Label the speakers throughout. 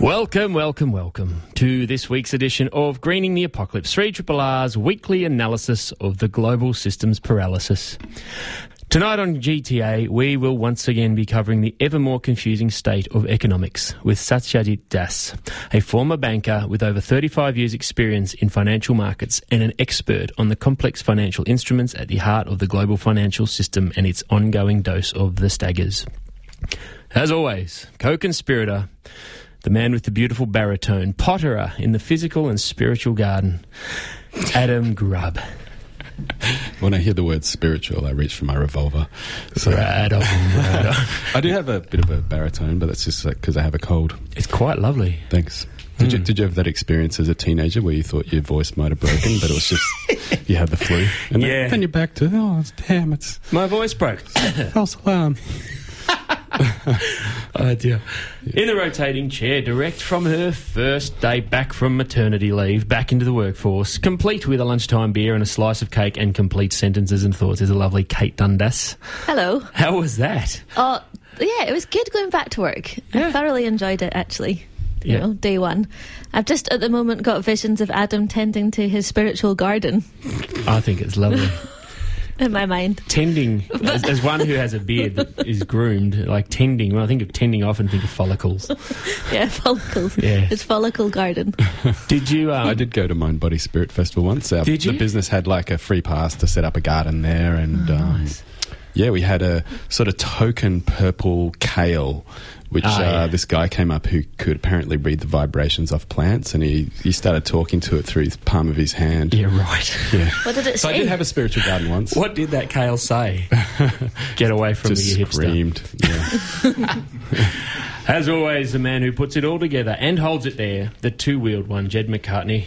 Speaker 1: Welcome, welcome, welcome to this week's edition of Greening the Apocalypse, 3 Triple R's weekly analysis of the global systems paralysis. Tonight on GTA, we will once again be covering the ever more confusing state of economics with Satyajit Das, a former banker with over 35 years' experience in financial markets and an expert on the complex financial instruments at the heart of the global financial system and its ongoing dose of the staggers. As always, co-conspirator, the man with the beautiful baritone, potterer in the physical and spiritual garden, Adam Grubb.
Speaker 2: When I hear the word spiritual, I reach for my revolver. So
Speaker 1: Adam, Adam.
Speaker 2: I do have a bit of a baritone, but that's just because I have a cold.
Speaker 1: It's quite lovely.
Speaker 2: Thanks. Did, you, hmm. did you have that experience as a teenager where you thought your voice might have broken, but it was just you had the flu? And
Speaker 1: Yeah.
Speaker 2: Then, then you're back to, oh, it's, damn, it's
Speaker 1: My voice broke.
Speaker 2: false alarm.
Speaker 1: Oh dear. In the rotating chair, direct from her first day back from maternity leave, back into the workforce, complete with a lunchtime beer and a slice of cake and complete sentences and thoughts, is a lovely Kate Dundas.
Speaker 3: Hello.
Speaker 1: How was that?
Speaker 3: Oh, yeah, it was good going back to work.
Speaker 1: Yeah.
Speaker 3: I thoroughly enjoyed it, actually. You
Speaker 1: Yeah.
Speaker 3: know, day one. I've just at the moment got visions of Adam tending to his spiritual garden
Speaker 1: I think it's lovely.
Speaker 3: in my mind.
Speaker 1: tending, as, as one who has a beard that is groomed, like tending, when I think of tending, I often think of follicles.
Speaker 3: Yeah, follicles.
Speaker 1: Yeah.
Speaker 3: It's follicle garden.
Speaker 1: Did you? Um,
Speaker 2: I did go to Mind Body Spirit Festival once. Our,
Speaker 1: Did you?
Speaker 2: The business had like a free pass to set up a garden there, and um, yeah, we had a sort of token purple kale, which
Speaker 1: Ah,
Speaker 2: uh, this guy came up who could apparently read the vibrations off plants, and he, he started talking to it through the palm of his hand.
Speaker 1: Yeah, right.
Speaker 2: Yeah.
Speaker 3: What did it
Speaker 2: So I did have a spiritual garden once.
Speaker 1: What did that kale say? Get away from
Speaker 2: Just
Speaker 1: me, you hipster.
Speaker 2: screamed. Yeah.
Speaker 1: As always, the man who puts it all together and holds it there, the two-wheeled one, Jed McCartney.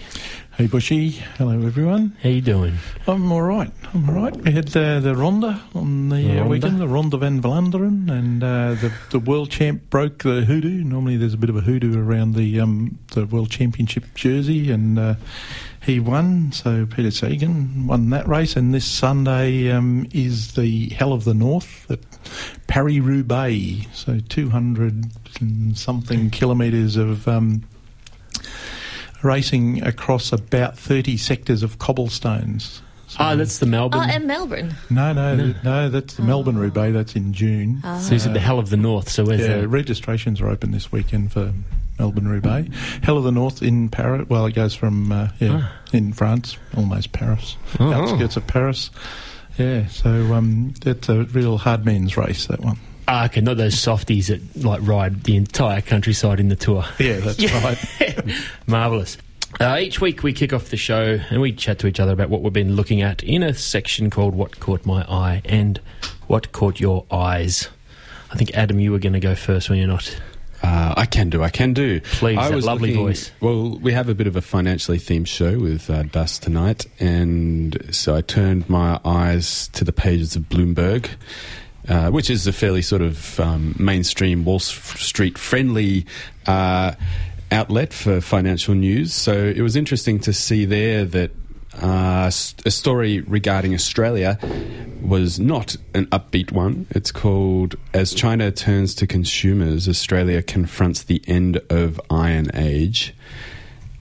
Speaker 4: Hey Bushy, hello everyone.
Speaker 1: How you doing?
Speaker 4: I'm all right. I'm all right. We had uh, the Ronde on the uh,
Speaker 1: Ronde.
Speaker 4: weekend, the Ronde van Vlaanderen, and uh, the the world champ broke the hoodoo. Normally, there's a bit of a hoodoo around the um, the world championship jersey, and uh, he won. So Peter Sagan won that race, and this Sunday um, is the Hell of the North at Paris Roubaix. So 200 and something kilometres of. Um, Racing across about 30 sectors of cobblestones. So-
Speaker 1: Ah, that's the Melbourne.
Speaker 3: Oh, in Melbourne.
Speaker 4: no, no, no, that's the Melbourne Roubaix. That's in June.
Speaker 1: so you said the hell of the north. So where's
Speaker 4: Yeah,
Speaker 1: the
Speaker 4: registrations are open this weekend for Melbourne Roubaix. Hell of the North in Paris. Well, it goes from uh, yeah in France, almost Paris,
Speaker 1: Oh.
Speaker 4: outskirts of Paris. Yeah, so um, it's a real hard men's race. That one.
Speaker 1: Ah, okay, not those softies that like ride the entire countryside in the tour.
Speaker 4: Yeah, that's right.
Speaker 1: Marvelous. Uh, each week we kick off the show and we chat to each other about what we've been looking at in a section called "What Caught My Eye" and "What Caught Your Eyes." I think Adam, you were going to go first when you're not.
Speaker 2: Uh, I can do. I can do.
Speaker 1: Please,
Speaker 2: I
Speaker 1: that lovely
Speaker 2: looking-
Speaker 1: voice.
Speaker 2: Well, we have a bit of a financially themed show with uh, Das tonight, and so I turned my eyes to the pages of Bloomberg, uh, which is a fairly sort of um, mainstream Wall Street friendly. Uh, outlet for financial news so it was interesting to see there that uh, a story regarding Australia was not an upbeat one. It's called As China Turns to Consumers, Australia Confronts the End of Iron Age.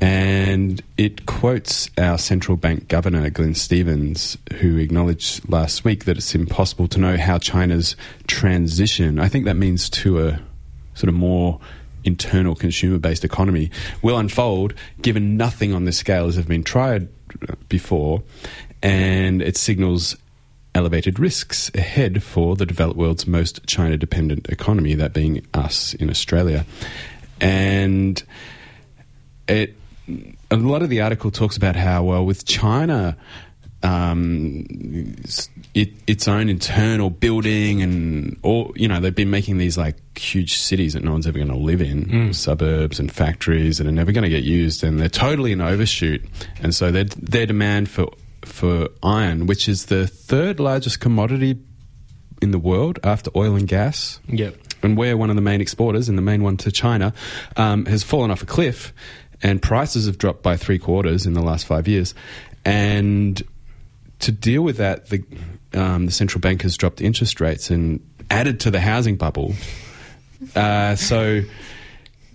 Speaker 2: And it quotes our central bank governor, Glenn Stevens, who acknowledged last week that it's impossible to know how China's transition, I think that means to a sort of more internal consumer based economy, will unfold given nothing on this scale has been tried before, and it signals elevated risks ahead for the developed world's most China dependent economy, that being us in Australia. And it a lot of the article talks about how well with China um, it, its own internal building and all you know they've been making these like huge cities that no one's ever going to live in. Suburbs and factories that are never going to get used and they're totally an overshoot. And so their their demand for for iron which is the third largest commodity in the world after oil and gas
Speaker 1: Yep.
Speaker 2: and we're one of the main exporters and the main one to China, um, has fallen off a cliff, and prices have dropped by three quarters in the last five years. And to deal with that, the um, the central bank has dropped interest rates and added to the housing bubble. Uh, so.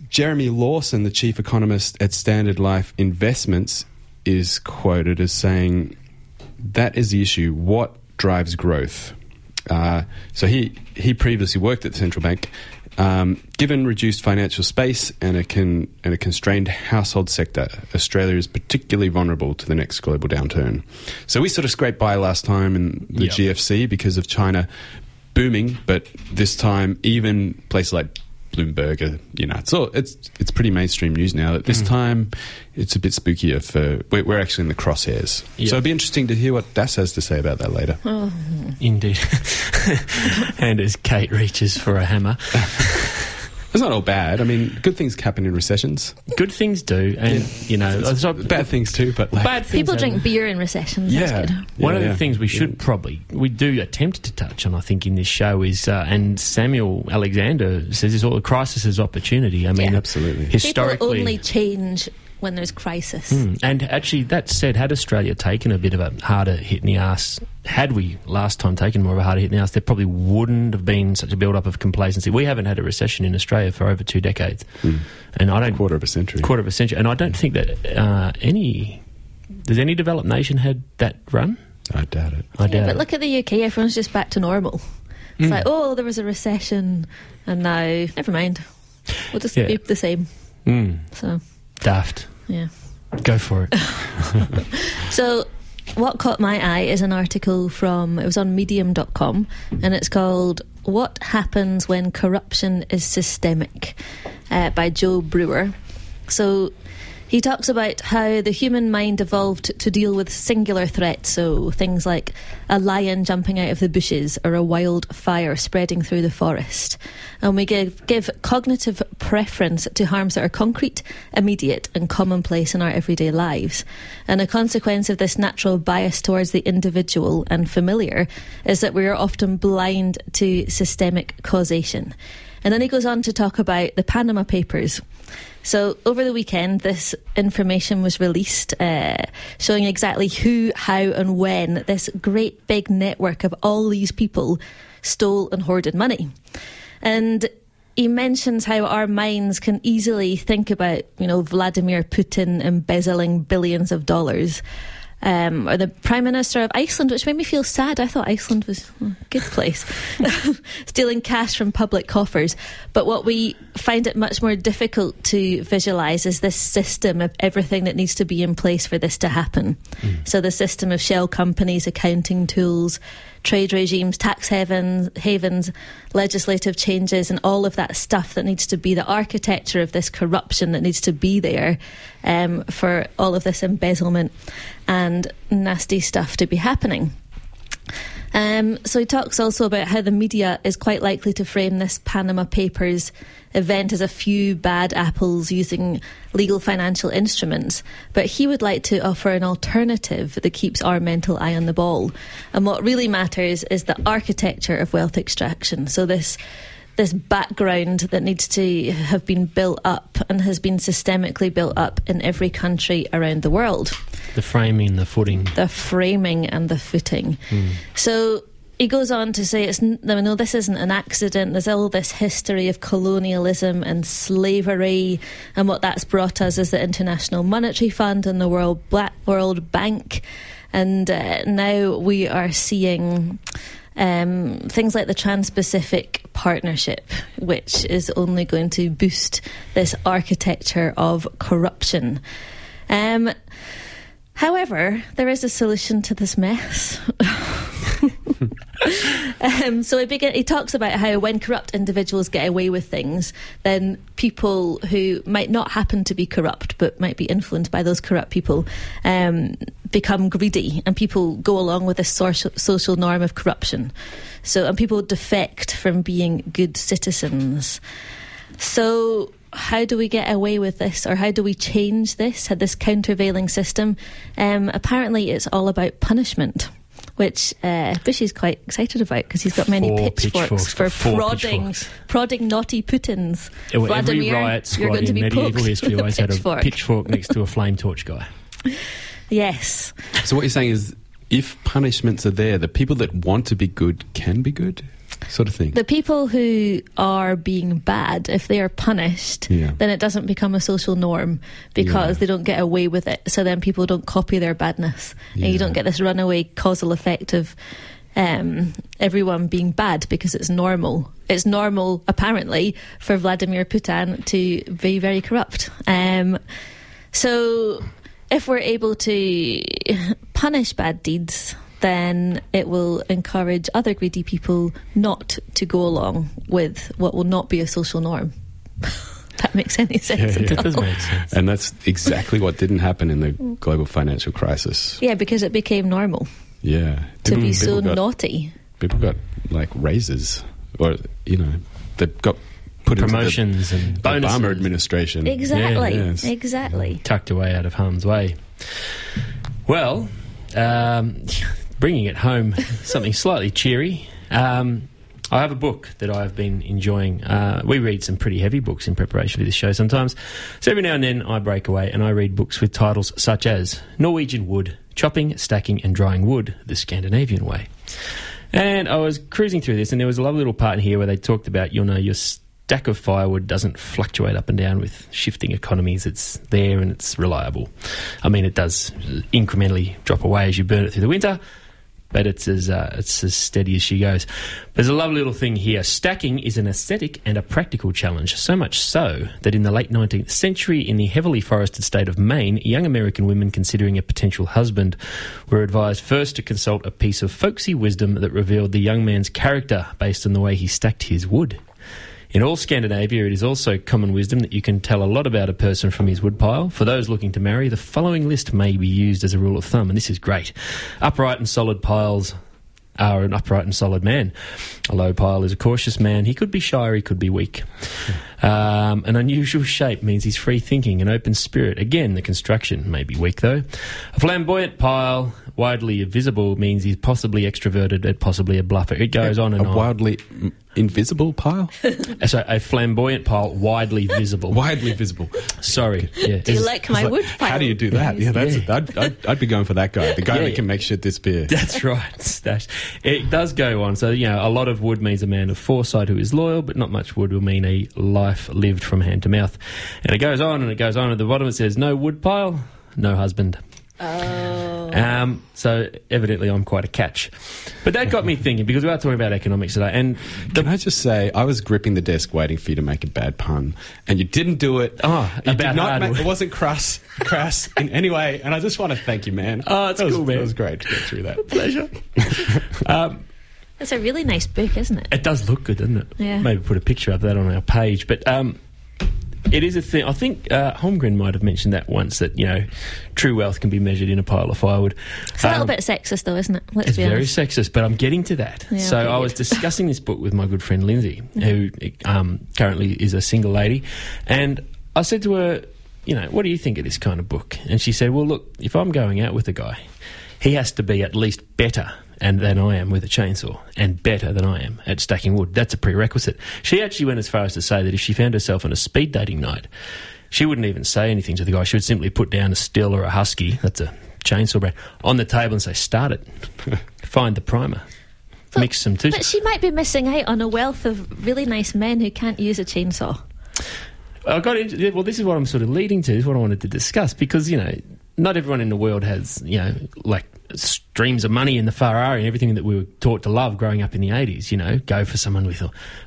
Speaker 2: Jeremy Lawson, the chief economist at Standard Life Investments, is quoted as saying, That is the issue. What drives growth? Uh, so he, he previously worked at the central bank. Um, given reduced financial space and a, con, and a constrained household sector, Australia is particularly vulnerable to the next global downturn. So we sort of scraped by last time in the
Speaker 1: Yep.
Speaker 2: GFC because of China booming, but this time even places like Bloomberg, are, you know, it's all it's it's pretty mainstream news now. That
Speaker 1: Mm.
Speaker 2: this time it's a bit spookier for we're, we're actually in the crosshairs.
Speaker 1: Yep.
Speaker 2: So it'd be interesting to hear what Das has to say about that later.
Speaker 1: Indeed. and as Kate reaches for a hammer.
Speaker 2: It's not all bad. I mean, good things happen in recessions.
Speaker 1: Good things do, and you know, it's not-
Speaker 2: Bad things too, but like,
Speaker 1: bad
Speaker 3: People
Speaker 1: happen.
Speaker 3: drink beer in recessions.
Speaker 2: Yeah.
Speaker 3: That's good.
Speaker 1: One
Speaker 2: Yeah,
Speaker 1: of the things we should probably we do attempt to touch on, I think, in this show is, uh, and Samuel Alexander says this all: a crisis is opportunity. I mean,
Speaker 3: Yeah.
Speaker 2: absolutely.
Speaker 1: historically.
Speaker 3: People only change when there's crisis.
Speaker 1: Mm. And actually, that said, had Australia taken a bit of a harder hit in the ass, had we last time taken more of a harder hit in the ass, there probably wouldn't have been such a build up of complacency. We haven't had a recession in Australia for over two decades, and I don't
Speaker 2: quarter of a century.
Speaker 1: quarter of a century, and I don't think that uh, any does any developed nation had that run.
Speaker 2: I doubt it.
Speaker 1: I
Speaker 3: Yeah,
Speaker 1: doubt.
Speaker 3: but
Speaker 1: it.
Speaker 3: look at the UK, everyone's just back to normal. It's
Speaker 1: Mm.
Speaker 3: like, oh, there was a recession, and now, never mind. We'll just
Speaker 1: Yeah.
Speaker 3: be the same.
Speaker 1: Mm.
Speaker 3: So,
Speaker 1: daft.
Speaker 3: yeah.
Speaker 1: Go for it.
Speaker 3: So, what caught my eye is an article from, it was on medium.com, and it's called What Happens When Corruption is Systemic uh, by Joe Brewer. So, he talks about how the human mind evolved to deal with singular threats, so things like a lion jumping out of the bushes or a wild fire spreading through the forest. And we give, give cognitive preference to harms that are concrete, immediate, and commonplace in our everyday lives. And a consequence of this natural bias towards the individual and familiar is that we are often blind to systemic causation. And then he goes on to talk about the Panama Papers. So, over the weekend, this information was released uh, showing exactly who, how, and when this great big network of all these people stole and hoarded money. And he mentions how our minds can easily think about, you know, Vladimir Putin embezzling billions of dollars. Um, or the Prime Minister of Iceland, which made me feel sad. I thought Iceland was a good place. Stealing cash from public coffers. But what we find it much more difficult to visualise is this system of everything that needs to be in place for this to happen. So the system of shell companies, accounting tools, trade regimes, tax havens, havens, legislative changes, and all of that stuff that needs to be the architecture of this corruption that needs to be there um, for all of this embezzlement and nasty stuff to be happening. Um, so he talks also about how the media is quite likely to frame this Panama Papers event as a few bad apples using legal financial instruments, but he would like to offer an alternative that keeps our mental eye on the ball. And what really matters is the architecture of wealth extraction. So this this background that needs to have been built up and has been systemically built up in every country around the world
Speaker 1: the framing, the footing.
Speaker 3: the framing and the footing. So he goes on to say, "It's no, no, this isn't an accident. There's all this history of colonialism and slavery, and what that's brought us is the International Monetary Fund and the World Black World Bank, and uh, now we are seeing." Um, things like the Trans Pacific Partnership, which is only going to boost this architecture of corruption. Um, However, there is a solution to this mess. um, so he, begin, he talks about how when corrupt individuals get away with things, then people who might not happen to be corrupt but might be influenced by those corrupt people um, become greedy, and people go along with this social, social norm of corruption. So, and people defect from being good citizens. So, how do we get away with this, or how do we change this? This countervailing system? Um, apparently, it's all about punishment. Which uh, Bushy's quite excited about because he's got many pitchforks,
Speaker 1: pitchforks,
Speaker 3: for prodding,
Speaker 1: pitchforks.
Speaker 3: prodding naughty Putins.
Speaker 1: Yeah, well, every
Speaker 3: Vladimir,
Speaker 1: riot
Speaker 3: you're
Speaker 1: squad
Speaker 3: going to
Speaker 1: in medieval history
Speaker 3: with
Speaker 1: always had a
Speaker 3: pitchfork.
Speaker 1: pitchfork next to a flame torch guy.
Speaker 3: Yes,
Speaker 2: So what you're saying is, if punishments are there, the people that want to be good can be good, sort of thing.
Speaker 3: the people who are being bad, if they are punished,
Speaker 2: Yeah.
Speaker 3: then it doesn't become a social norm because
Speaker 2: Yeah.
Speaker 3: they don't get away with it. So then people don't copy their badness, and you don't get this runaway causal effect of um, everyone being bad because it's normal. It's normal, apparently, for Vladimir Putin to be very corrupt. Um, so if we're able to punish bad deeds, then it will encourage other greedy people not to go along with what will not be a social norm. that makes any sense
Speaker 2: Yeah,
Speaker 3: at
Speaker 2: yeah.
Speaker 3: all.
Speaker 1: That does make sense.
Speaker 2: And that's exactly what didn't happen in the global financial crisis.
Speaker 3: Yeah, because it became normal
Speaker 2: Yeah.
Speaker 3: to
Speaker 2: People-
Speaker 3: be so
Speaker 2: people got-
Speaker 3: naughty.
Speaker 2: People got like raises, or you know, they got put in
Speaker 1: Promotions
Speaker 2: into
Speaker 1: and
Speaker 2: the, the
Speaker 1: bonuses.
Speaker 2: Obama administration.
Speaker 3: Exactly.
Speaker 2: yes.
Speaker 3: Exactly.
Speaker 1: tucked away out of harm's way. Well, um, bringing it home, something slightly cheery. Um, I have a book that I've been enjoying. Uh, we read some pretty heavy books in preparation for this show sometimes. So every now and then I break away and I read books with titles such as Norwegian Wood, Chopping, Stacking and Drying Wood the Scandinavian Way. And I was cruising through this, and there was a lovely little part in here where they talked about, you know, your stack of firewood doesn't fluctuate up and down with shifting economies. It's there and it's reliable. I mean, it does incrementally drop away as you burn it through the winter, but it's as uh, it's as steady as she goes. There's a lovely little thing here. Stacking is an aesthetic and a practical challenge, so much so that in the late 19th century, in the heavily forested state of Maine, young American women considering a potential husband were advised first to consult a piece of folksy wisdom that revealed the young man's character based on the way he stacked his wood. In all Scandinavia, it is also common wisdom that you can tell a lot about a person from his woodpile. For those looking to marry, the following list may be used as a rule of thumb, and this is great. Upright and solid piles are an upright and solid man. A low pile is a cautious man. He could be shy or he could be weak. Um, an unusual shape means he's free thinking, an open spirit. Again, the construction may be weak though. A flamboyant pile, widely visible, means he's possibly extroverted and possibly a bluffer. It goes on and
Speaker 2: a
Speaker 1: on.
Speaker 2: wildly invisible pile,
Speaker 1: So a flamboyant pile, widely visible.
Speaker 2: widely visible.
Speaker 1: Sorry. Yeah.
Speaker 3: Do you like my
Speaker 2: like,
Speaker 3: wood pile?
Speaker 2: How do you do that? Yeah, that's.
Speaker 1: Yeah.
Speaker 2: I'd, I'd, I'd be going for that guy. The guy
Speaker 1: Yeah,
Speaker 2: that can make shit disappear.
Speaker 1: That's right, Stash. It does go on. So, you know, a lot of wood means a man of foresight who is loyal, but not much wood will mean a life lived from hand to mouth. And it goes on and it goes on. At the bottom it says, no wood pile, no husband.
Speaker 3: Oh.
Speaker 1: Um, so evidently I'm quite a catch. But that got me thinking because we are talking about economics today. And the,
Speaker 2: Can I just say, I was gripping the desk waiting for you to make a bad pun, and you didn't do it.
Speaker 1: Oh,
Speaker 2: you
Speaker 1: about
Speaker 2: did not.
Speaker 1: hard
Speaker 2: Make, it wasn't crass, crass in any way, and I just want to thank you, man.
Speaker 1: Oh, it's
Speaker 2: that was,
Speaker 1: cool, man.
Speaker 2: That was great to get through that.
Speaker 1: pleasure. um,
Speaker 3: It's a really nice book, isn't it?
Speaker 1: It does look good, doesn't it?
Speaker 3: Yeah.
Speaker 1: Maybe put a picture of that on our page. But um, it is a thing. I think uh, Holmgren might have mentioned that once that, you know, true wealth can be measured in a pile of firewood.
Speaker 3: It's a little
Speaker 1: Um,
Speaker 3: bit sexist, though, isn't it? Let's
Speaker 1: It's very sexist, but I'm getting to that.
Speaker 3: Yeah,
Speaker 1: so I was discussing this book with my good friend Lindsay, who um, currently is a single lady, and I said to her, you know, what do you think of this kind of book? And she said, well, look, if I'm going out with a guy, he has to be at least better and than I am with a chainsaw, and better than I am at stacking wood. That's a prerequisite. She actually went as far as to say that if she found herself on a speed dating night, she wouldn't even say anything to the guy. She would simply put down a Stihl or a husky, that's a chainsaw brand, on the table and say, start it. Find the primer.
Speaker 3: But-
Speaker 1: Mix some two.
Speaker 3: But she might be missing out on a wealth of really nice men who can't use a chainsaw.
Speaker 1: I got into, well, this is what I'm sort of leading to, is what I wanted to discuss, because, you know, not everyone in the world has, you know, like streams of money in the Ferrari and everything that we were taught to love growing up in the 80s, you know, go for someone with,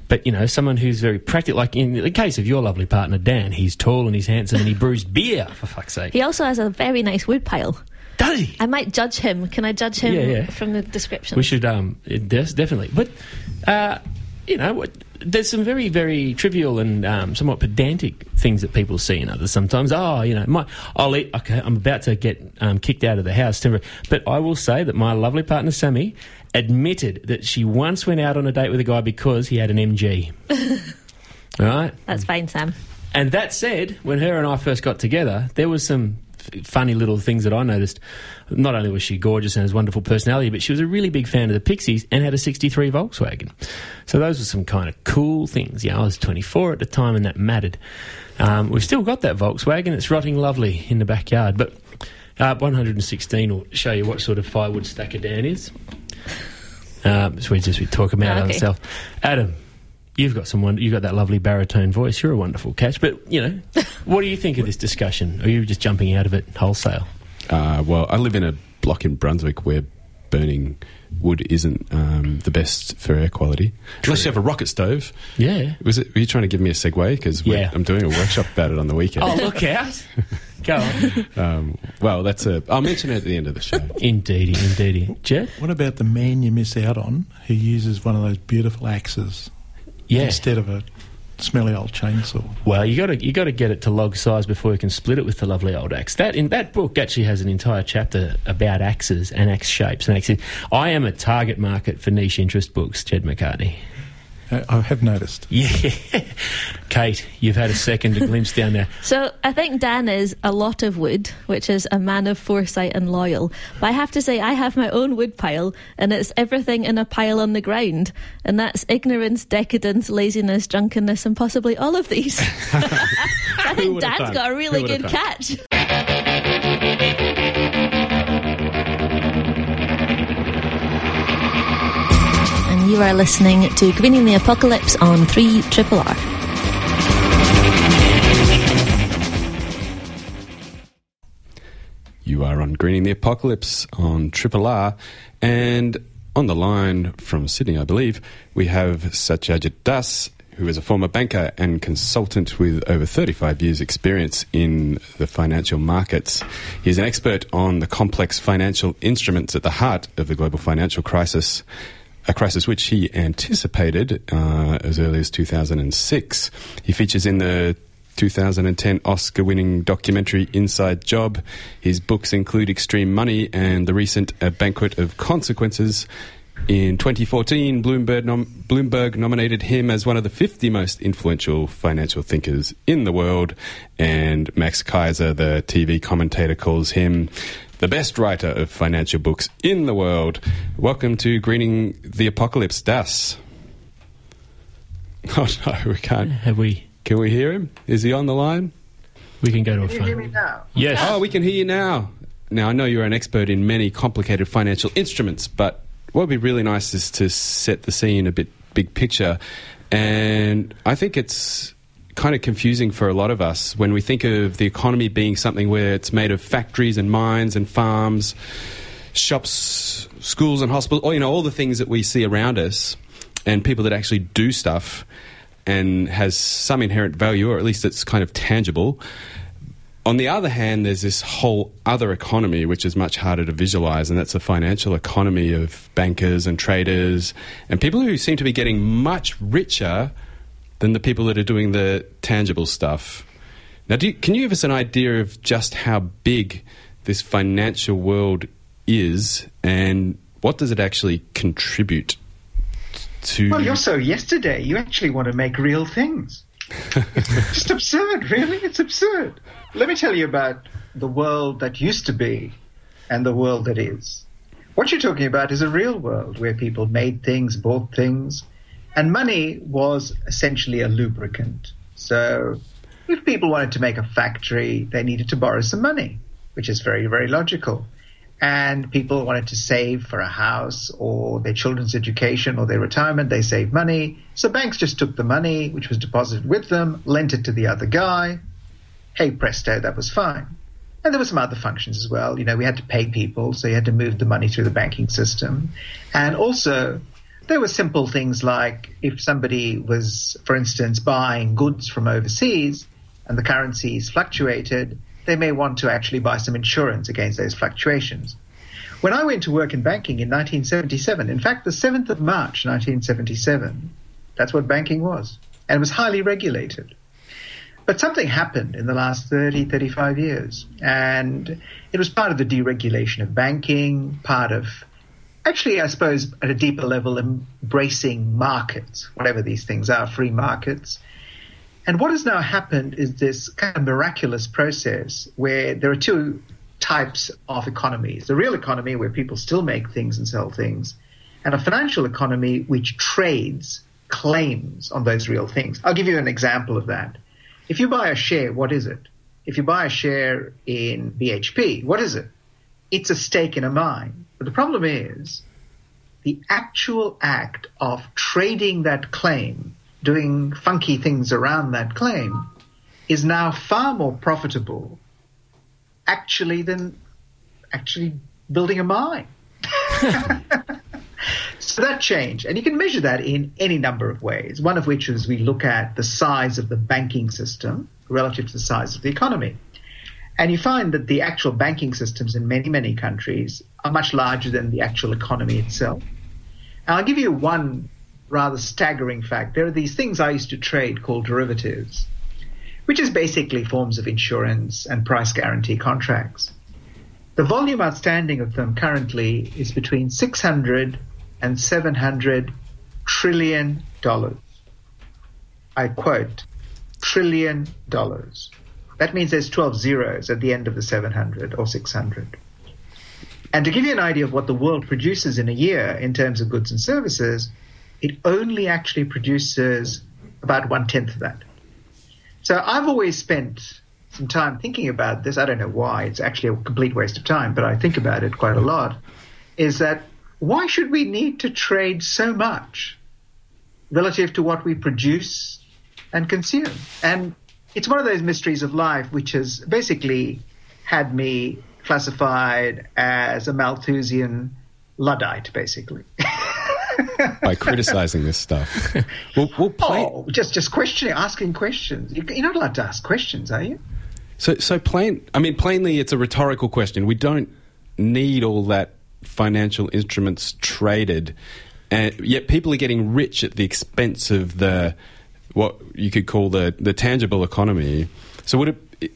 Speaker 1: but, you know, someone who's very practical, like in the case of your lovely partner, Dan, he's tall and he's handsome and he brews beer, for fuck's sake.
Speaker 3: He also has a very nice wood pile.
Speaker 1: Does he?
Speaker 3: I might judge him. Can I judge him
Speaker 1: Yeah, yeah.
Speaker 3: from the description?
Speaker 1: We should, um, it definitely. But, uh, you know, what, there's some very, very trivial and um, somewhat pedantic things that people see in others sometimes. Oh, you know, my, I'll eat, okay, I'm about to get um, kicked out of the house. temporarily. But I will say that my lovely partner, Sammy, admitted that she once went out on a date with a guy because he had an MG. All right?
Speaker 3: That's fine, Sam.
Speaker 1: And that said, when her and I first got together, there was some f- funny little things that I noticed. Not only was she gorgeous and has wonderful personality, but she was a really big fan of the Pixies and had a 63 Volkswagen. So those were some kind of cool things. Yeah, I was 24 at the time and that mattered. Um, we've still got that Volkswagen. It's rotting lovely in the backyard. But uh, 116 will show you what sort of firewood stacker Dan is. Um, so we just we talk about
Speaker 3: Oh, okay.
Speaker 1: ourselves. Adam, you've got some you've got that lovely baritone voice. You're a wonderful catch. But you know, what do you think of this discussion? Are you just jumping out of it wholesale?
Speaker 2: Uh, well, I live in a block in Brunswick where burning wood isn't um, the best for air quality. Unless you have a rocket stove.
Speaker 1: Yeah.
Speaker 2: Was it? Were you trying to give me a segue? Because
Speaker 1: Yeah.
Speaker 2: I'm doing a workshop about it on the weekend.
Speaker 1: Oh, look out! Go on.
Speaker 2: Um, well, that's a. I'll mention it at the end of the show.
Speaker 1: Indeedy, indeedy. Jed?
Speaker 4: What about the man you miss out on who uses one of those beautiful axes
Speaker 1: Yeah.
Speaker 4: instead of a smelly old chainsaw?
Speaker 1: Well, you got to you got to get it to log size before you can split it with the lovely old axe. That in that book actually has an entire chapter about axes and axe shapes and axes. I am a target market for niche interest books, Jed McCartney.
Speaker 4: I have noticed.
Speaker 1: Yeah, Kate, you've had a second to glimpse down there.
Speaker 3: So I think Dan is a lot of wood, which is a man of foresight and loyal. But I have to say, I have my own wood pile, and it's everything in a pile on the ground, and that's ignorance, decadence, laziness, drunkenness, and possibly all of these. so I think
Speaker 2: would've
Speaker 3: Dan's
Speaker 2: thunk?
Speaker 3: got a really good
Speaker 2: would've
Speaker 3: catch. You are listening to Greening the Apocalypse on 3 Triple R.
Speaker 2: You are on Greening the Apocalypse on Triple R, and on the line from Sydney, I believe, we have Satyajit Das, who is a former banker and consultant with over 35 years' experience in the financial markets. He is an expert on the complex financial instruments at the heart of the global financial crisis. A crisis which he anticipated uh, as early as 2006. He features in the 2010 Oscar winning documentary Inside Job. His books include Extreme Money and the recent A Banquet of Consequences. In 2014, Bloomberg, nom- Bloomberg nominated him as one of the 50 most influential financial thinkers in the world, and Max Keiser, the TV commentator, calls him the best writer of financial books in the world. Welcome to Greening the Apocalypse, Das. Oh no, we can't.
Speaker 1: Have we?
Speaker 2: Can we hear him? Is he on the line?
Speaker 1: We can go to a
Speaker 5: Can you hear me
Speaker 1: phone.
Speaker 5: now?
Speaker 1: Yes.
Speaker 2: Oh, we can hear you now. Now, I know you're an expert in many complicated financial instruments, but what would be really nice is to set the scene a bit big picture. And I think it's kind of confusing for a lot of us when we think of the economy being something where it's made of factories and mines and farms, shops, schools and hospitals, or, you know, all the things that we see around us, and people that actually do stuff and has some inherent value, or at least it's kind of tangible. On the other hand, there's this whole other economy which is much harder to visualize, and that's the financial economy of bankers and traders and people who seem to be getting much richer than the people that are doing the tangible stuff. Now, do you, can you give us an idea of just how big this financial world is and what does it actually contribute to?
Speaker 5: Well, you're so yesterday. You actually want to make real things. It's just absurd, really. It's absurd. Let me tell you about the world that used to be and the world that is. What you're talking about is a real world where people made things, bought things, and money was essentially a lubricant. So if people wanted to make a factory, they needed to borrow some money, which is very, very logical. And people wanted to save for a house or their children's education or their retirement, they saved money. So banks just took the money, which was deposited with them, lent it to the other guy. Hey presto, that was fine. And there were some other functions as well. You know, we had to pay people, so you had to move the money through the banking system. And also, there were simple things like if somebody was, for instance, buying goods from overseas and the currencies fluctuated, they may want to actually buy some insurance against those fluctuations. When I went to work in banking in 1977, in fact, the 7th of March 1977, that's what banking was. And it was highly regulated. But something happened in the last 30, 35 years. And it was part of the deregulation of banking, part of, actually, I suppose, at a deeper level, embracing markets, whatever these things are, free markets. And what has now happened is this kind of miraculous process where there are two types of economies the real economy, where people still make things and sell things, and a financial economy which trades claims on those real things. I'll give you an example of that. If you buy a share, what is it? If you buy a share in BHP, what is it? It's a stake in a mine. But the problem is the actual act of trading that claim, doing funky things around that claim, is now far more profitable actually than actually building a mine. so that changed, and you can measure that in any number of ways. One of which is we look at the size of the banking system relative to the size of the economy. And you find that the actual banking systems in many, many countries are much larger than the actual economy itself. And I'll give you one rather staggering fact. There are these things I used to trade called derivatives, which is basically forms of insurance and price guarantee contracts. The volume outstanding of them currently is between 600 and 700 trillion dollars. I quote, trillion dollars. That means there's 12 zeros at the end of the 700 or 600. And to give you an idea of what the world produces in a year in terms of goods and services, it only actually produces about one tenth of that. So I've always spent some time thinking about this. I don't know why. It's actually a complete waste of time, but I think about it quite a lot. Is that why should we need to trade so much relative to what we produce and consume? And it's one of those mysteries of life which has basically had me classified as a Malthusian Luddite, basically.
Speaker 2: by criticizing this stuff. We'll, we'll play.
Speaker 5: Oh, just just questioning, asking questions. You- You're not allowed to ask questions, are you?
Speaker 2: So, so plain. I mean, plainly, it's a rhetorical question. We don't need all that financial instruments traded, and yet people are getting rich at the expense of the what you could call the the tangible economy. So, would it?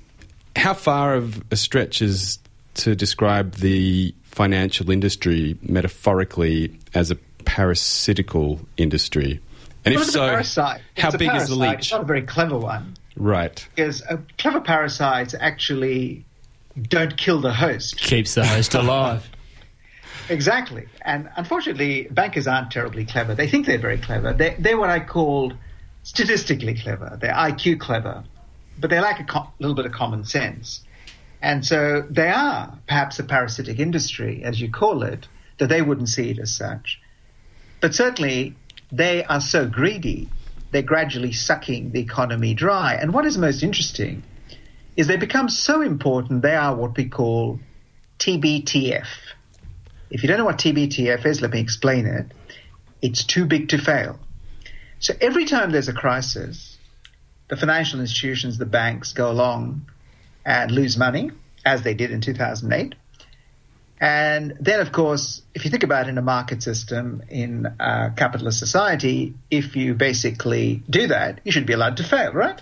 Speaker 2: How far of a stretch is to describe the financial industry metaphorically as a parasitical industry? And
Speaker 5: Well,
Speaker 2: if so,
Speaker 5: parasite.
Speaker 2: how
Speaker 5: It's a
Speaker 2: big is the
Speaker 5: parasite.
Speaker 2: leech?
Speaker 5: It's not a very clever one.
Speaker 2: Right.
Speaker 5: Because uh, clever parasites actually don't kill the host.
Speaker 1: Keeps the host alive.
Speaker 5: Exactly. And unfortunately, bankers aren't terribly clever. They think they're very clever. They're, they're what I called statistically clever. They're IQ clever, but they lack a co- little bit of common sense. And so they are perhaps a parasitic industry, as you call it, that they wouldn't see it as such. But certainly, they are so greedy, they're gradually sucking the economy dry. And what is most interesting is they become so important, they are what we call TBTF. If you don't know what TBTF is, let me explain it. It's too big to fail. So every time there's a crisis, the financial institutions, the banks go along and lose money, as they did in 2008. And then, of course, if you think about it in a market system, in a capitalist society, if you basically do that, you should be allowed to fail, right?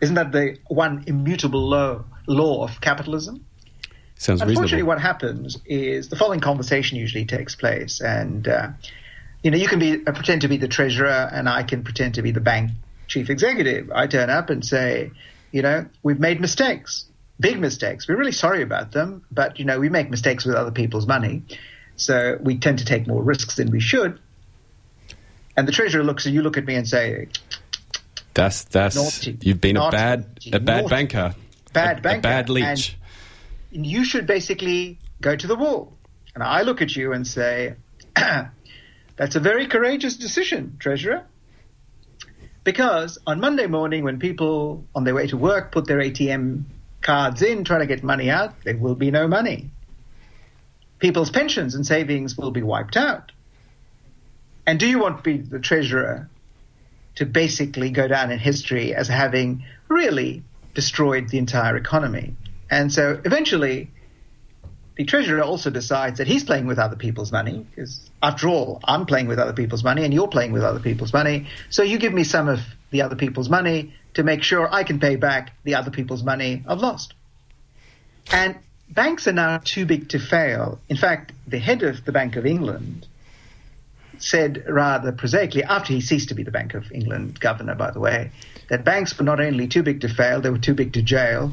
Speaker 5: Isn't that the one immutable law, law of capitalism?
Speaker 2: Sounds
Speaker 5: Unfortunately,
Speaker 2: reasonable.
Speaker 5: what happens is the following conversation usually takes place, and uh, you know you can be uh, pretend to be the treasurer, and I can pretend to be the bank chief executive. I turn up and say, you know, we've made mistakes, big mistakes. We're really sorry about them, but you know we make mistakes with other people's money, so we tend to take more risks than we should. And the treasurer looks and you look at me and say,
Speaker 2: That's that's
Speaker 5: Naughty.
Speaker 2: you've been a
Speaker 5: Naughty.
Speaker 2: bad a bad
Speaker 5: Naughty.
Speaker 2: banker,
Speaker 5: bad
Speaker 2: a,
Speaker 5: banker,
Speaker 2: a bad leech.
Speaker 5: and you should basically go to the wall. And I look at you and say, that's a very courageous decision, Treasurer. Because on Monday morning, when people on their way to work put their ATM cards in, trying to get money out, there will be no money. People's pensions and savings will be wiped out. And do you want to be the treasurer to basically go down in history as having really destroyed the entire economy? And so eventually, the treasurer also decides that he's playing with other people's money because, after all, I'm playing with other people's money and you're playing with other people's money. So you give me some of the other people's money to make sure I can pay back the other people's money I've lost. And banks are now too big to fail. In fact, the head of the Bank of England said rather prosaically, after he ceased to be the Bank of England governor, by the way, that banks were not only too big to fail, they were too big to jail,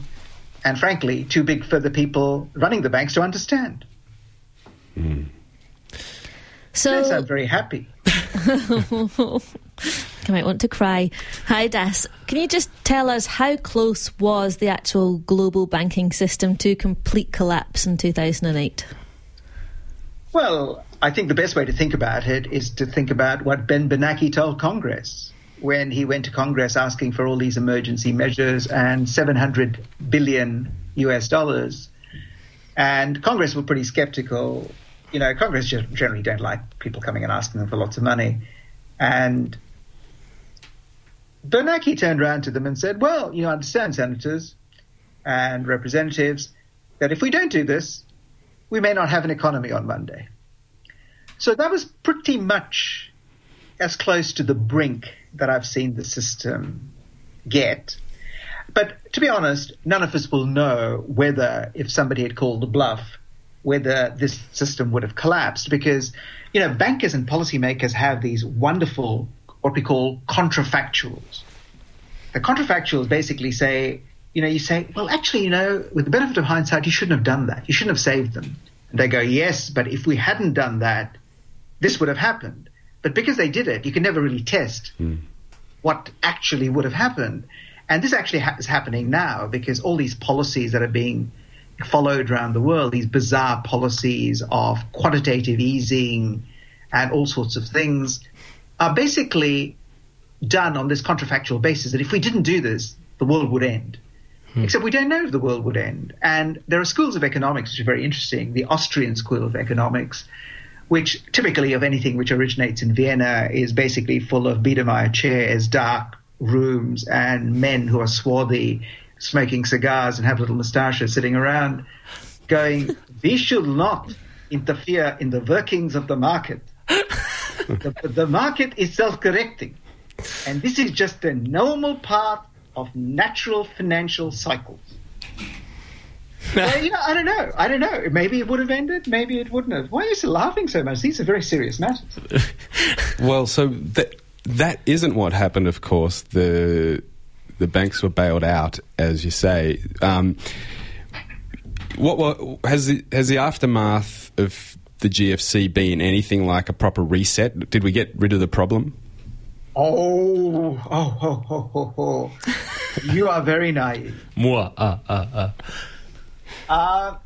Speaker 5: and frankly, too big for the people running the banks to understand. Hmm.
Speaker 3: So
Speaker 5: They sound very happy.
Speaker 3: I might want to cry. Hi, Das. Can you just tell us how close was the actual global banking system to complete collapse in 2008?
Speaker 5: Well, I think the best way to think about it is to think about what Ben Bernanke told Congress when he went to Congress asking for all these emergency measures and 700 billion US dollars. And Congress were pretty skeptical. You know, Congress gen- generally don't like people coming and asking them for lots of money. And Bernanke turned around to them and said, Well, you understand, senators and representatives, that if we don't do this, we may not have an economy on Monday. So that was pretty much as close to the brink that I've seen the system get. But to be honest, none of us will know whether, if somebody had called a bluff, whether this system would have collapsed because, you know, bankers and policymakers have these wonderful, what we call contrafactuals. The contrafactuals basically say, you know, you say, well, actually, you know, with the benefit of hindsight, you shouldn't have done that. You shouldn't have saved them. And they go, yes, but if we hadn't done that, this would have happened. But because they did it, you can never really test hmm. what actually would have happened. And this actually ha- is happening now because all these policies that are being followed around the world, these bizarre policies of quantitative easing and all sorts of things, are basically done on this contrafactual basis that if we didn't do this, the world would end. Hmm. Except we don't know if the world would end. And there are schools of economics which are very interesting. The Austrian School of Economics, which typically of anything which originates in Vienna is basically full of Biedermeier chairs, dark rooms, and men who are swarthy, smoking cigars and have little moustaches sitting around going, we should not interfere in the workings of the market. The, the market is self-correcting. And this is just a normal part of natural financial cycles. well, you know, I don't know. I don't know. Maybe it would have ended. Maybe it wouldn't have. Why are you laughing so much? These are very serious matters.
Speaker 2: Well, so that that isn't what happened. Of course, the the banks were bailed out, as you say. Um, what, what has the, has the aftermath of the GFC been anything like a proper reset? Did we get rid of the problem?
Speaker 5: Oh, oh, oh, oh, oh, oh. you are very naive.
Speaker 1: Moi, ah, ah, ah.
Speaker 5: Uh,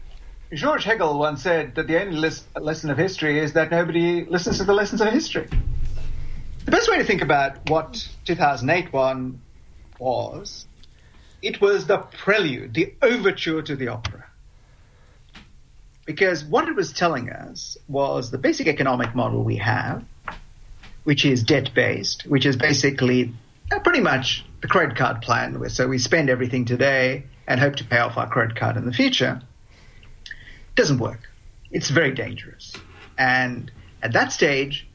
Speaker 5: George Hegel once said that the only lesson of history is that nobody listens to the lessons of history. The best way to think about what 2008 one was, it was the prelude, the overture to the opera. Because what it was telling us was the basic economic model we have, which is debt based, which is basically uh, pretty much the credit card plan. So we spend everything today and hope to pay off our credit card in the future. Doesn't work. It's very dangerous. And at that stage,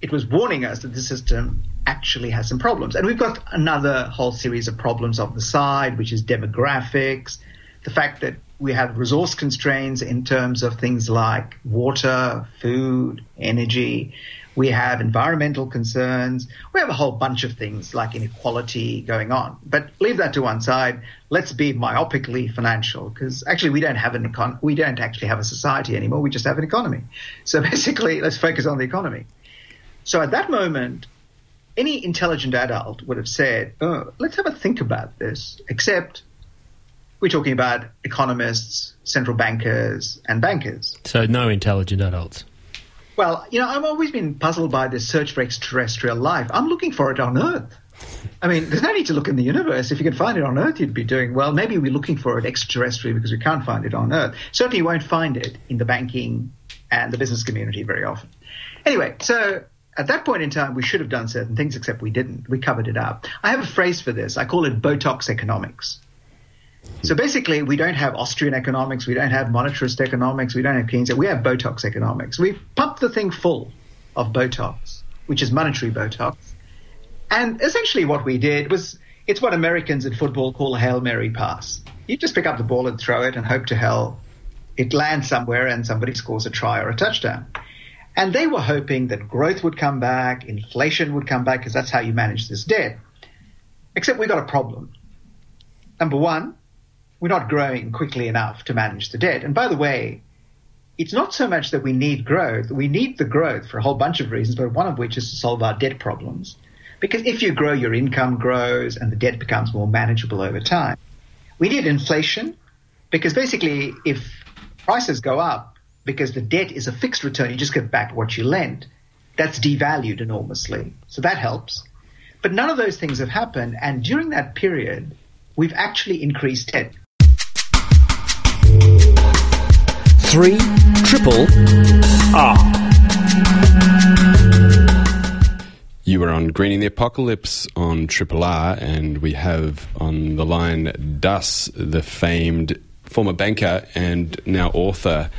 Speaker 5: it was warning us that the system actually has some problems. And we've got another whole series of problems on the side, which is demographics, the fact that we have resource constraints in terms of things like water, food, energy. We have environmental concerns. We have a whole bunch of things like inequality going on. But leave that to one side. Let's be myopically financial because actually we don't have an econ- we don't actually have a society anymore. We just have an economy. So basically, let's focus on the economy. So at that moment, any intelligent adult would have said, oh, let's have a think about this, except we're talking about economists, central bankers, and bankers.
Speaker 1: So no intelligent adults.
Speaker 5: Well, you know, I've always been puzzled by this search for extraterrestrial life. I'm looking for it on Earth. I mean, there's no need to look in the universe. If you can find it on Earth, you'd be doing well. Maybe we're looking for it extraterrestrially because we can't find it on Earth. Certainly, you won't find it in the banking and the business community very often. Anyway, so at that point in time, we should have done certain things, except we didn't. We covered it up. I have a phrase for this. I call it Botox economics. So basically, we don't have Austrian economics, we don't have monetarist economics, we don't have Keynesian, we have Botox economics. We've pumped the thing full of Botox, which is monetary Botox. And essentially, what we did was it's what Americans in football call a Hail Mary pass. You just pick up the ball and throw it and hope to hell it lands somewhere and somebody scores a try or a touchdown. And they were hoping that growth would come back, inflation would come back, because that's how you manage this debt. Except we got a problem. Number one, we're not growing quickly enough to manage the debt. And by the way, it's not so much that we need growth. We need the growth for a whole bunch of reasons, but one of which is to solve our debt problems. Because if you grow, your income grows and the debt becomes more manageable over time. We need inflation because basically if prices go up because the debt is a fixed return, you just get back what you lent, that's devalued enormously. So that helps. But none of those things have happened. And during that period, we've actually increased debt.
Speaker 6: Three triple R.
Speaker 2: You are on Greening the Apocalypse on Triple R, and we have on the line Das, the famed former banker and now author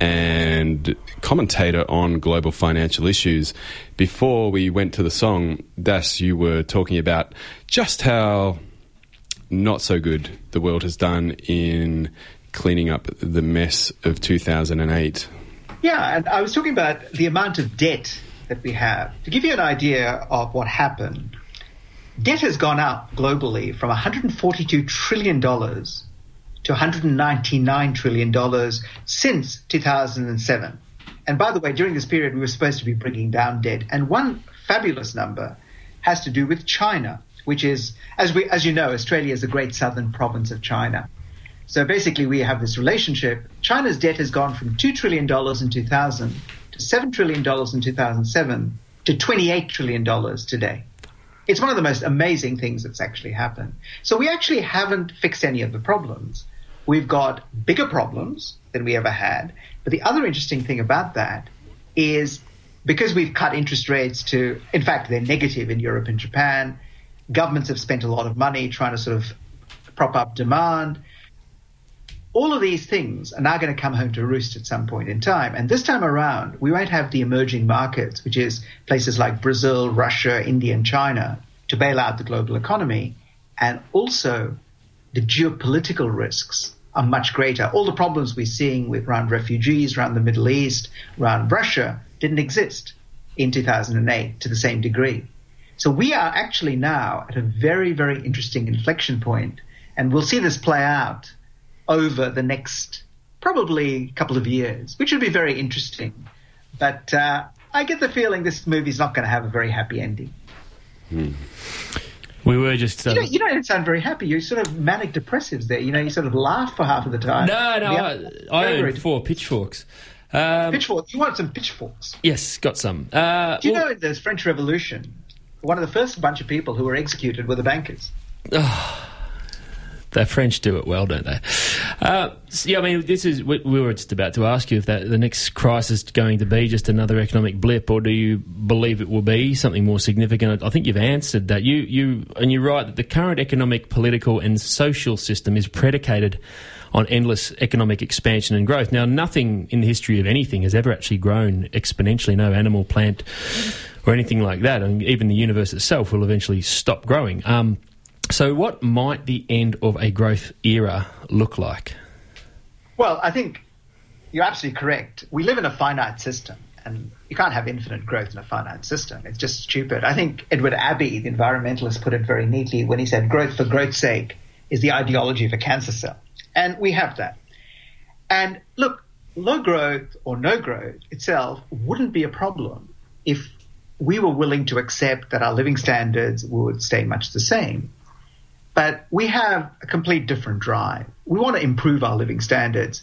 Speaker 2: and commentator on global financial issues. Before we went to the song, Das, you were talking about just how not so good the world has done in cleaning up the mess of 2008.
Speaker 5: Yeah, and I was talking about the amount of debt that we have. To give you an idea of what happened, debt has gone up globally from $142 trillion to $199 trillion since 2007. And by the way, during this period, we were supposed to be bringing down debt. And one fabulous number has to do with China, which is, as, we, as you know, Australia is the great southern province of China. So basically, we have this relationship. China's debt has gone from $2 trillion in 2000 to $7 trillion in 2007 to $28 trillion today. It's one of the most amazing things that's actually happened. So we actually haven't fixed any of the problems. We've got bigger problems than we ever had. But the other interesting thing about that is because we've cut interest rates to, in fact, they're negative in Europe and Japan. Governments have spent a lot of money trying to sort of prop up demand all of these things are now going to come home to roost at some point in time. And this time around, we won't have the emerging markets, which is places like Brazil, Russia, India, and China, to bail out the global economy. And also, the geopolitical risks are much greater. All the problems we're seeing with around refugees, around the Middle East, around Russia, didn't exist in 2008 to the same degree. So we are actually now at a very, very interesting inflection point, and we'll see this play out over the next probably couple of years, which would be very interesting. But uh, I get the feeling this movie's not going to have a very happy ending.
Speaker 1: We were just. Uh,
Speaker 5: You, don't, you don't sound very happy. You're sort of manic depressives there. You know, you sort of laugh for half of the time.
Speaker 1: no, no,
Speaker 5: The
Speaker 1: I, I
Speaker 5: other-
Speaker 1: own four pitchforks. Um,
Speaker 5: pitchforks. You want some pitchforks?
Speaker 1: yes, got some. Uh,
Speaker 5: Do you
Speaker 1: well-
Speaker 5: know in the French Revolution, one of the first bunch of people who were executed were the bankers?
Speaker 1: The French do it well, don't they? Uh, so, yeah, I mean, this is we, we were just about to ask you if that the next crisis is going to be just another economic blip, or do you believe it will be something more significant? I think you've answered that. You you and you're right that the current economic, political, and social system is predicated on endless economic expansion and growth. Now, nothing in the history of anything has ever actually grown exponentially. No animal, plant, or anything like that. And even the universe itself will eventually stop growing. Um, so, what might the end of a growth era look like?
Speaker 5: Well, I think you're absolutely correct. We live in a finite system, and you can't have infinite growth in a finite system. It's just stupid. I think Edward Abbey, the environmentalist, put it very neatly when he said growth for growth's sake is the ideology of a cancer cell. And we have that. And look, low growth or no growth itself wouldn't be a problem if we were willing to accept that our living standards would stay much the same. But we have a complete different drive. We want to improve our living standards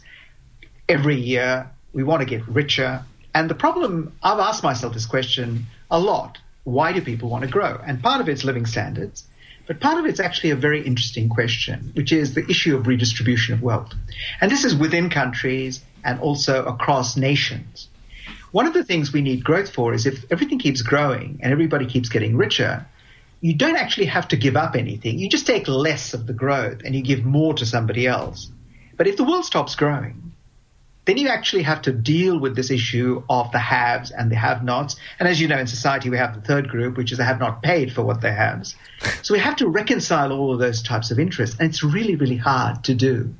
Speaker 5: every year. We want to get richer. And the problem, I've asked myself this question a lot. Why do people want to grow? And part of it's living standards, but part of it's actually a very interesting question, which is the issue of redistribution of wealth. And this is within countries and also across nations. One of the things we need growth for is if everything keeps growing and everybody keeps getting richer, you don't actually have to give up anything. You just take less of the growth and you give more to somebody else. But if the world stops growing, then you actually have to deal with this issue of the haves and the have-nots. And as you know, in society, we have the third group, which is the have-not paid for what they have. So we have to reconcile all of those types of interests. And it's really, really hard to do.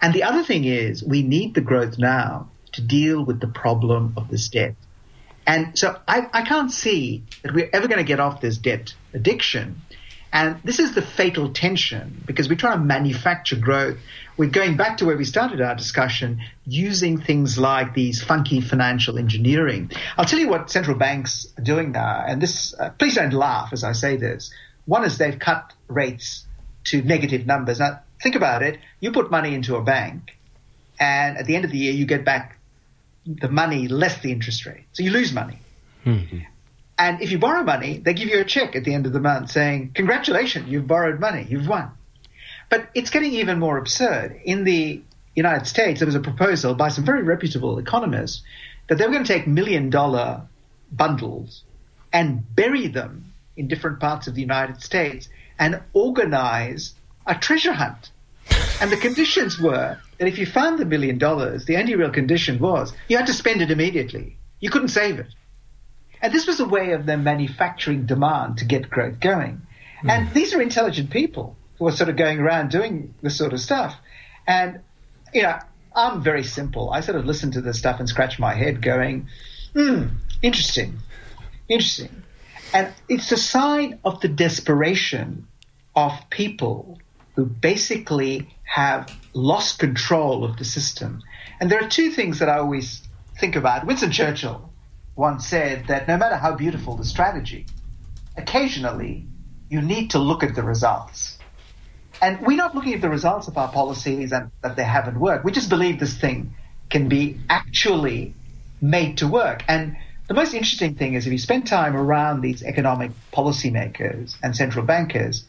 Speaker 5: And the other thing is we need the growth now to deal with the problem of this debt. And so I, I can't see that we're ever going to get off this debt addiction. And this is the fatal tension because we're trying to manufacture growth. We're going back to where we started our discussion using things like these funky financial engineering. I'll tell you what central banks are doing now. And this, uh, please don't laugh as I say this. One is they've cut rates to negative numbers. Now, think about it. You put money into a bank and at the end of the year, you get back the money less the interest rate. So you lose money. And if you borrow money, they give you a check at the end of the month saying, congratulations, you've borrowed money, you've won. But it's getting even more absurd. In the United States, there was a proposal by some very reputable economists that they were going to take million dollar bundles and bury them in different parts of the United States and organize a treasure hunt. And the conditions were that if you found the million dollars, the only real condition was you had to spend it immediately. You couldn't save it. And this was a way of them manufacturing demand to get growth going. And these are intelligent people who are sort of going around doing this sort of stuff. And, you know, I'm very simple. I sort of listen to this stuff and scratch my head going, hmm, interesting, interesting. And it's a sign of the desperation of people who basically have lost control of the system. And there are two things that I always think about. Winston Churchill once said that no matter how beautiful the strategy, occasionally you need to look at the results. And we're not looking at the results of our policies and that they haven't worked. We just believe this thing can be actually made to work. And the most interesting thing is if you spend time around these economic policymakers and central bankers,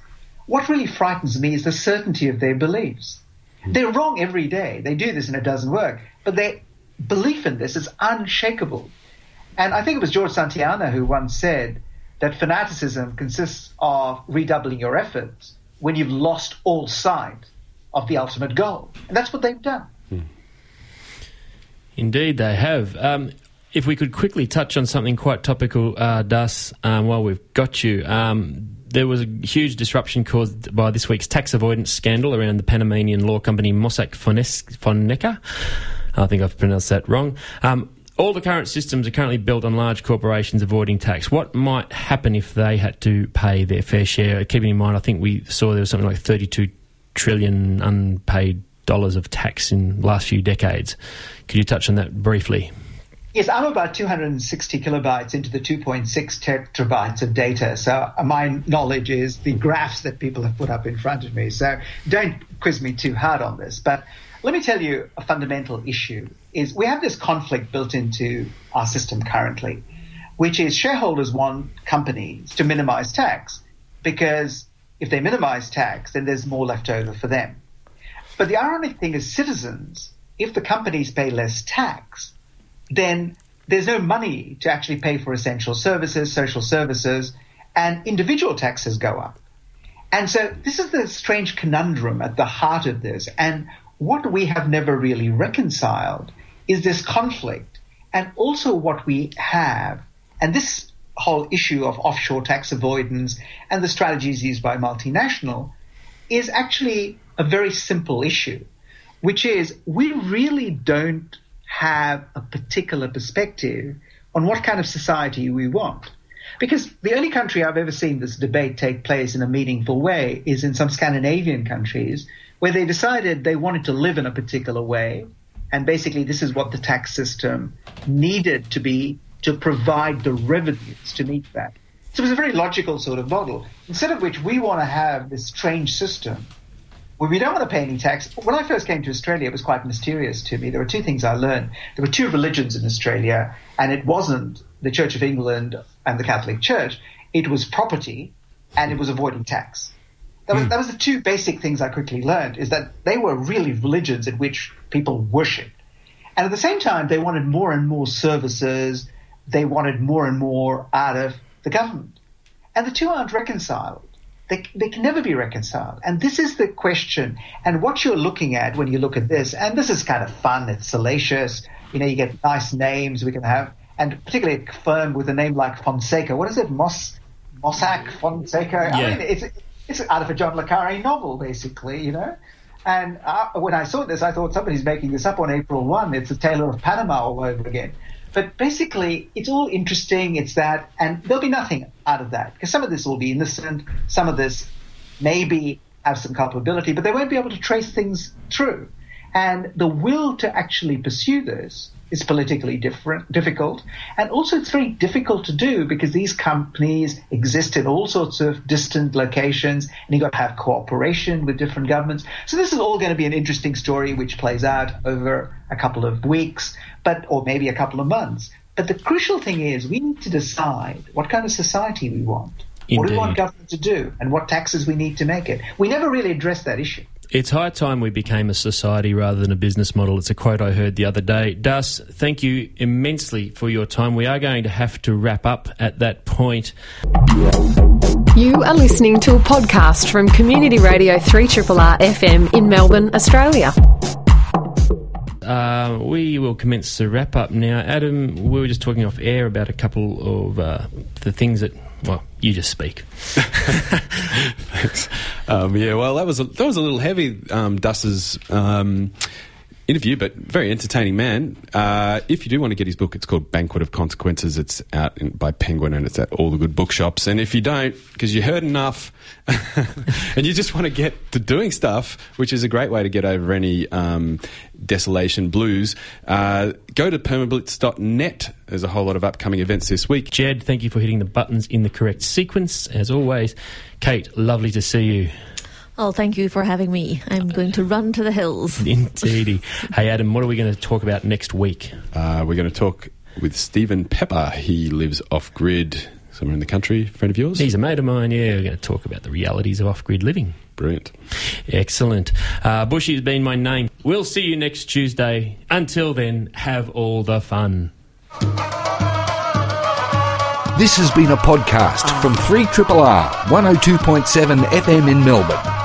Speaker 5: what really frightens me is the certainty of their beliefs. They're wrong every day. They do this and it doesn't work. But their belief in this is unshakable. And I think it was George Santayana who once said that fanaticism consists of redoubling your efforts when you've lost all sight of the ultimate goal. And that's what they've done.
Speaker 1: Indeed, they have. Um, if we could quickly touch on something quite topical, uh, Das, um, while we've got you. Um, there was a huge disruption caused by this week's tax avoidance scandal around the Panamanian law company Mossack Fonseca. I think I've pronounced that wrong. Um, all the current systems are currently built on large corporations avoiding tax. What might happen if they had to pay their fair share? Keeping in mind, I think we saw there was something like 32 trillion unpaid dollars of tax in the last few decades. Could you touch on that briefly?
Speaker 5: Yes, I'm about 260 kilobytes into the 2.6 terabytes of data. So uh, my knowledge is the graphs that people have put up in front of me. So don't quiz me too hard on this. But let me tell you a fundamental issue is we have this conflict built into our system currently, which is shareholders want companies to minimize tax because if they minimize tax, then there's more left over for them. But the ironic thing is citizens, if the companies pay less tax, then there's no money to actually pay for essential services, social services, and individual taxes go up. And so this is the strange conundrum at the heart of this. And what we have never really reconciled is this conflict and also what we have, and this whole issue of offshore tax avoidance and the strategies used by multinational is actually a very simple issue, which is we really don't have a particular perspective on what kind of society we want. Because the only country I've ever seen this debate take place in a meaningful way is in some Scandinavian countries where they decided they wanted to live in a particular way. And basically, this is what the tax system needed to be to provide the revenues to meet that. So it was a very logical sort of model. Instead of which we want to have this strange system where we don't want to pay any tax. When I first came to Australia, it was quite mysterious to me. There were two things I learned. There were two religions in Australia, and it wasn't the Church of England and the Catholic Church. It was property, and it was avoiding tax. That was, hmm. that was the two basic things I quickly learned, is that they were really religions in which people worshipped. And at the same time, they wanted more and more services. They wanted more and more out of the government. and the two aren't reconciled. They, they can never be reconciled. And this is the question. And what you're looking at when you look at this, and this is kind of fun, it's salacious. You know, you get nice names we can have, and particularly a firm with a name like Fonseca. What is it? Moss, Mossack Fonseca? I
Speaker 1: Yeah.
Speaker 5: mean, it's, it's out of a John Le Carre novel, basically, you know? And uh, when I saw this, I thought somebody's making this up on April 1. It's a tale of Panama all over again. But basically, it's all interesting. It's that, and there'll be nothing out of that because some of this will be innocent. Some of this maybe have some culpability, but they won't be able to trace things through. And the will to actually pursue this is politically different, difficult. And also it's very difficult to do because these companies exist in all sorts of distant locations and you've got to have cooperation with different governments. So this is all going to be an interesting story which plays out over a couple of weeks, but, or maybe a couple of months. But the crucial thing is we need to decide what kind of society we want. What do we want government to do and what taxes we need to make it? We never really addressed that issue.
Speaker 1: It's high time we became a society rather than a business model. It's a quote I heard the other day. Das, thank you immensely for your time. We are going to have to wrap up at that point.
Speaker 7: You are listening to a podcast from Community Radio 3RRR FM in Melbourne, Australia.
Speaker 1: Uh, we will commence the wrap up now. Adam, we were just talking off air about a couple of uh, the things that, well, you just speak.
Speaker 2: Thanks. Um, yeah, well, that was a, that was a little heavy, um, Das's um, interview, but very entertaining man. Uh, if you do want to get his book, it's called Banquet of Consequences. It's out in, by Penguin and it's at all the good bookshops. And if you don't, because you heard enough and you just want to get to doing stuff, which is a great way to get over any um, desolation blues, uh, go to permablitz.net. There's a whole lot of upcoming events this week.
Speaker 1: Jed, thank you for hitting the buttons in the correct sequence, as always. Kate, lovely to see you.
Speaker 3: Oh, thank you for having me. I'm going to run to the hills.
Speaker 1: Indeedy. hey, Adam, what are we going to talk about next week?
Speaker 2: Uh, we're going to talk with Stephen Pepper. He lives off grid somewhere in the country. Friend of yours?
Speaker 1: He's a mate of mine, yeah. We're going to talk about the realities of off grid living.
Speaker 2: Brilliant.
Speaker 1: Excellent. Uh, Bushy has been my name. We'll see you next Tuesday. Until then, have all the fun.
Speaker 6: This has been a podcast from 3RRR 102.7 FM in Melbourne.